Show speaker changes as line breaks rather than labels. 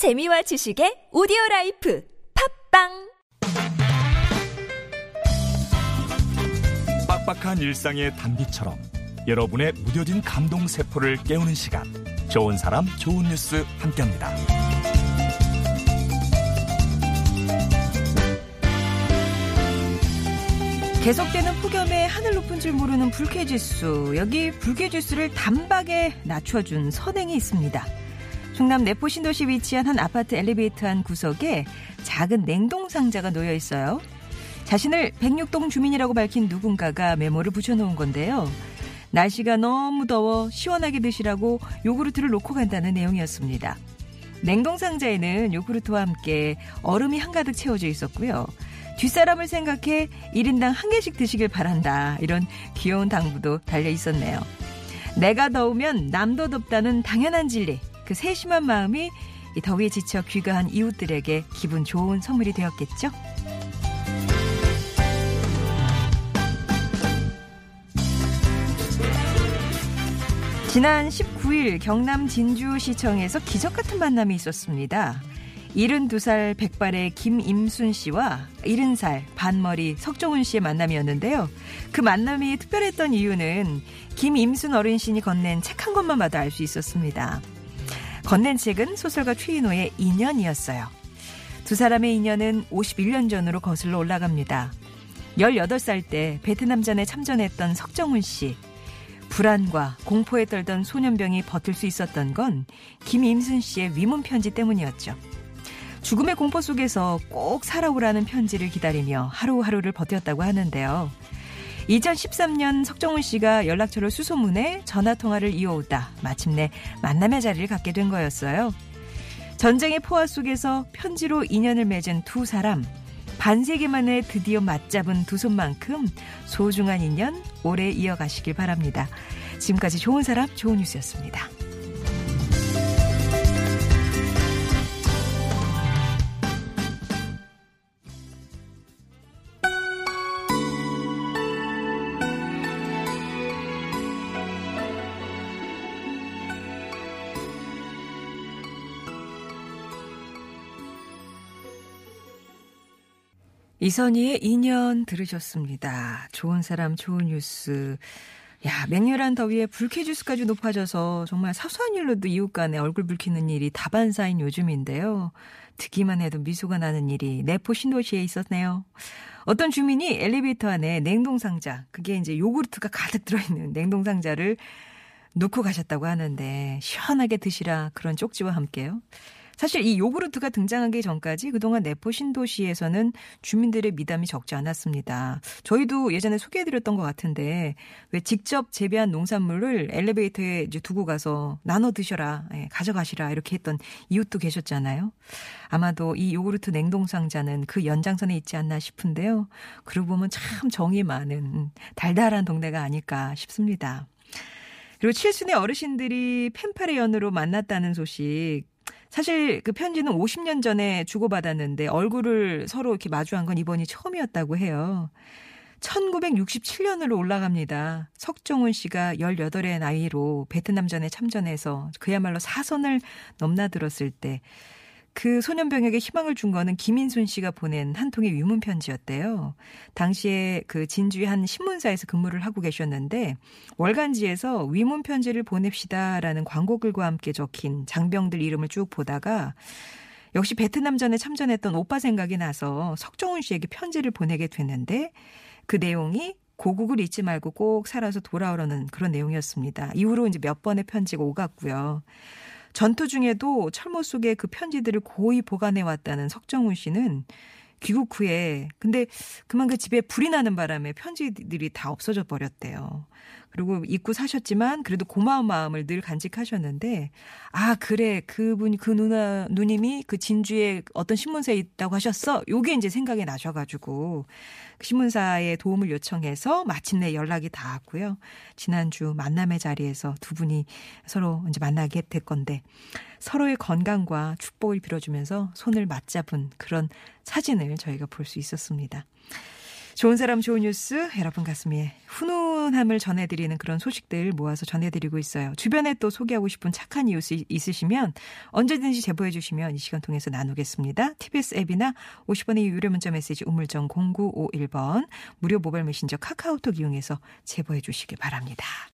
재미와 지식의 오디오 라이프 팟빵
빡빡한 일상의 단비처럼 여러분의 무뎌진 감동 세포를 깨우는 시간 좋은 사람 좋은 뉴스 함께합니다.
계속되는 폭염에 하늘 높은 줄 모르는 불쾌지수. 여기 불쾌지수를 단박에 낮춰준 선행이 있습니다. 충남 내포 신도시 위치한 한 아파트 엘리베이터 한 구석에 작은 냉동 상자가 놓여 있어요. 자신을 106동 주민이라고 밝힌 누군가가 메모를 붙여놓은 건데요. 날씨가 너무 더워 시원하게 드시라고 요구르트를 놓고 간다는 내용이었습니다. 냉동 상자에는 요구르트와 함께 얼음이 한가득 채워져 있었고요. 뒷사람을 생각해 1인당 한 개씩 드시길 바란다. 이런 귀여운 당부도 달려 있었네요. 내가 더우면 남도 덥다는 당연한 진리. 그 세심한 마음이 이 더위에 지쳐 귀가한 이웃들에게 기분 좋은 선물이 되었겠죠? 지난 19일 경남 진주시청에서 기적 같은 만남이 있었습니다. 72살 백발의 김임순 씨와 70살 반머리 석종훈 씨의 만남이었는데요. 그 만남이 특별했던 이유는 김임순 어르신이 건넨 책 한 권만 봐도 알 수 있었습니다. 건넨 책은 소설가 최인호의 인연이었어요. 두 사람의 인연은 51년 전으로 거슬러 올라갑니다. 18살 때 베트남전에 참전했던 석정훈 씨. 불안과 공포에 떨던 소년병이 버틸 수 있었던 건 김임순 씨의 위문 편지 때문이었죠. 죽음의 공포 속에서 꼭 살아오라는 편지를 기다리며 하루하루를 버텼다고 하는데요. 2013년 석정훈 씨가 연락처를 수소문해 전화 통화를 이어오다 마침내 만남의 자리를 갖게 된 거였어요. 전쟁의 포화 속에서 편지로 인연을 맺은 두 사람. 반세기 만에 드디어 맞잡은 두 손만큼 소중한 인연 오래 이어가시길 바랍니다. 지금까지 좋은 사람, 좋은 뉴스였습니다. 이선희의 인연 들으셨습니다. 좋은 사람, 좋은 뉴스. 야, 맹렬한 더위에 불쾌지수까지 높아져서 정말 사소한 일로도 이웃 간에 얼굴 붉히는 일이 다반사인 요즘인데요. 듣기만 해도 미소가 나는 일이 내포 신도시에 있었네요. 어떤 주민이 엘리베이터 안에 냉동상자, 그게 이제 요구르트가 가득 들어있는 냉동상자를 놓고 가셨다고 하는데, 시원하게 드시라 그런 쪽지와 함께요. 사실 이 요구르트가 등장하기 전까지 그동안 내포 신도시에서는 주민들의 미담이 적지 않았습니다. 저희도 예전에 소개해드렸던 것 같은데 왜 직접 재배한 농산물을 엘리베이터에 이제 두고 가서 나눠 드셔라, 예, 가져가시라 이렇게 했던 이웃도 계셨잖아요. 아마도 이 요구르트 냉동 상자는 그 연장선에 있지 않나 싶은데요. 그러고 보면 참 정이 많은 달달한 동네가 아닐까 싶습니다. 그리고 칠순의 어르신들이 펜팔의 연으로 만났다는 소식 사실 그 편지는 50년 전에 주고받았는데 얼굴을 서로 이렇게 마주한 건 이번이 처음이었다고 해요. 1967년으로 올라갑니다. 석종훈 씨가 18의 나이로 베트남전에 참전해서 그야말로 사선을 넘나들었을 때 그 소년병에게 희망을 준 거는 김인순 씨가 보낸 한 통의 위문 편지였대요. 당시에 그 진주의 한 신문사에서 근무를 하고 계셨는데 월간지에서 위문 편지를 보냅시다라는 광고글과 함께 적힌 장병들 이름을 쭉 보다가 역시 베트남전에 참전했던 오빠 생각이 나서 석정훈 씨에게 편지를 보내게 됐는데 그 내용이 고국을 잊지 말고 꼭 살아서 돌아오라는 그런 내용이었습니다. 이후로 이제 몇 번의 편지가 오갔고요. 전투 중에도 철모 속에 그 편지들을 고이 보관해 왔다는 석정훈 씨는 귀국 후에 근데 그만 그 집에 불이 나는 바람에 편지들이 다 없어져 버렸대요. 그리고 잊고 사셨지만 그래도 고마운 마음을 늘 간직하셨는데 아 그래 그분이 그 누나 누님이 그 진주에 어떤 신문사에 있다고 하셨어. 요게 이제 생각이 나셔가지고 그 신문사에 도움을 요청해서 마침내 연락이 닿았고요. 지난주 만남의 자리에서 두 분이 서로 이제 만나게 될 건데 서로의 건강과 축복을 빌어주면서 손을 맞잡은 그런 사진을 저희가 볼 수 있었습니다. 좋은 사람 좋은 뉴스 여러분 가슴에 훈훈함을 전해드리는 그런 소식들 모아서 전해드리고 있어요. 주변에 또 소개하고 싶은 착한 이웃이 있으시면 언제든지 제보해 주시면 이 시간 통해서 나누겠습니다. TBS 앱이나 50원의 유료 문자 메시지 우물정 0951번 무료 모바일 메신저 카카오톡 이용해서 제보해 주시기 바랍니다.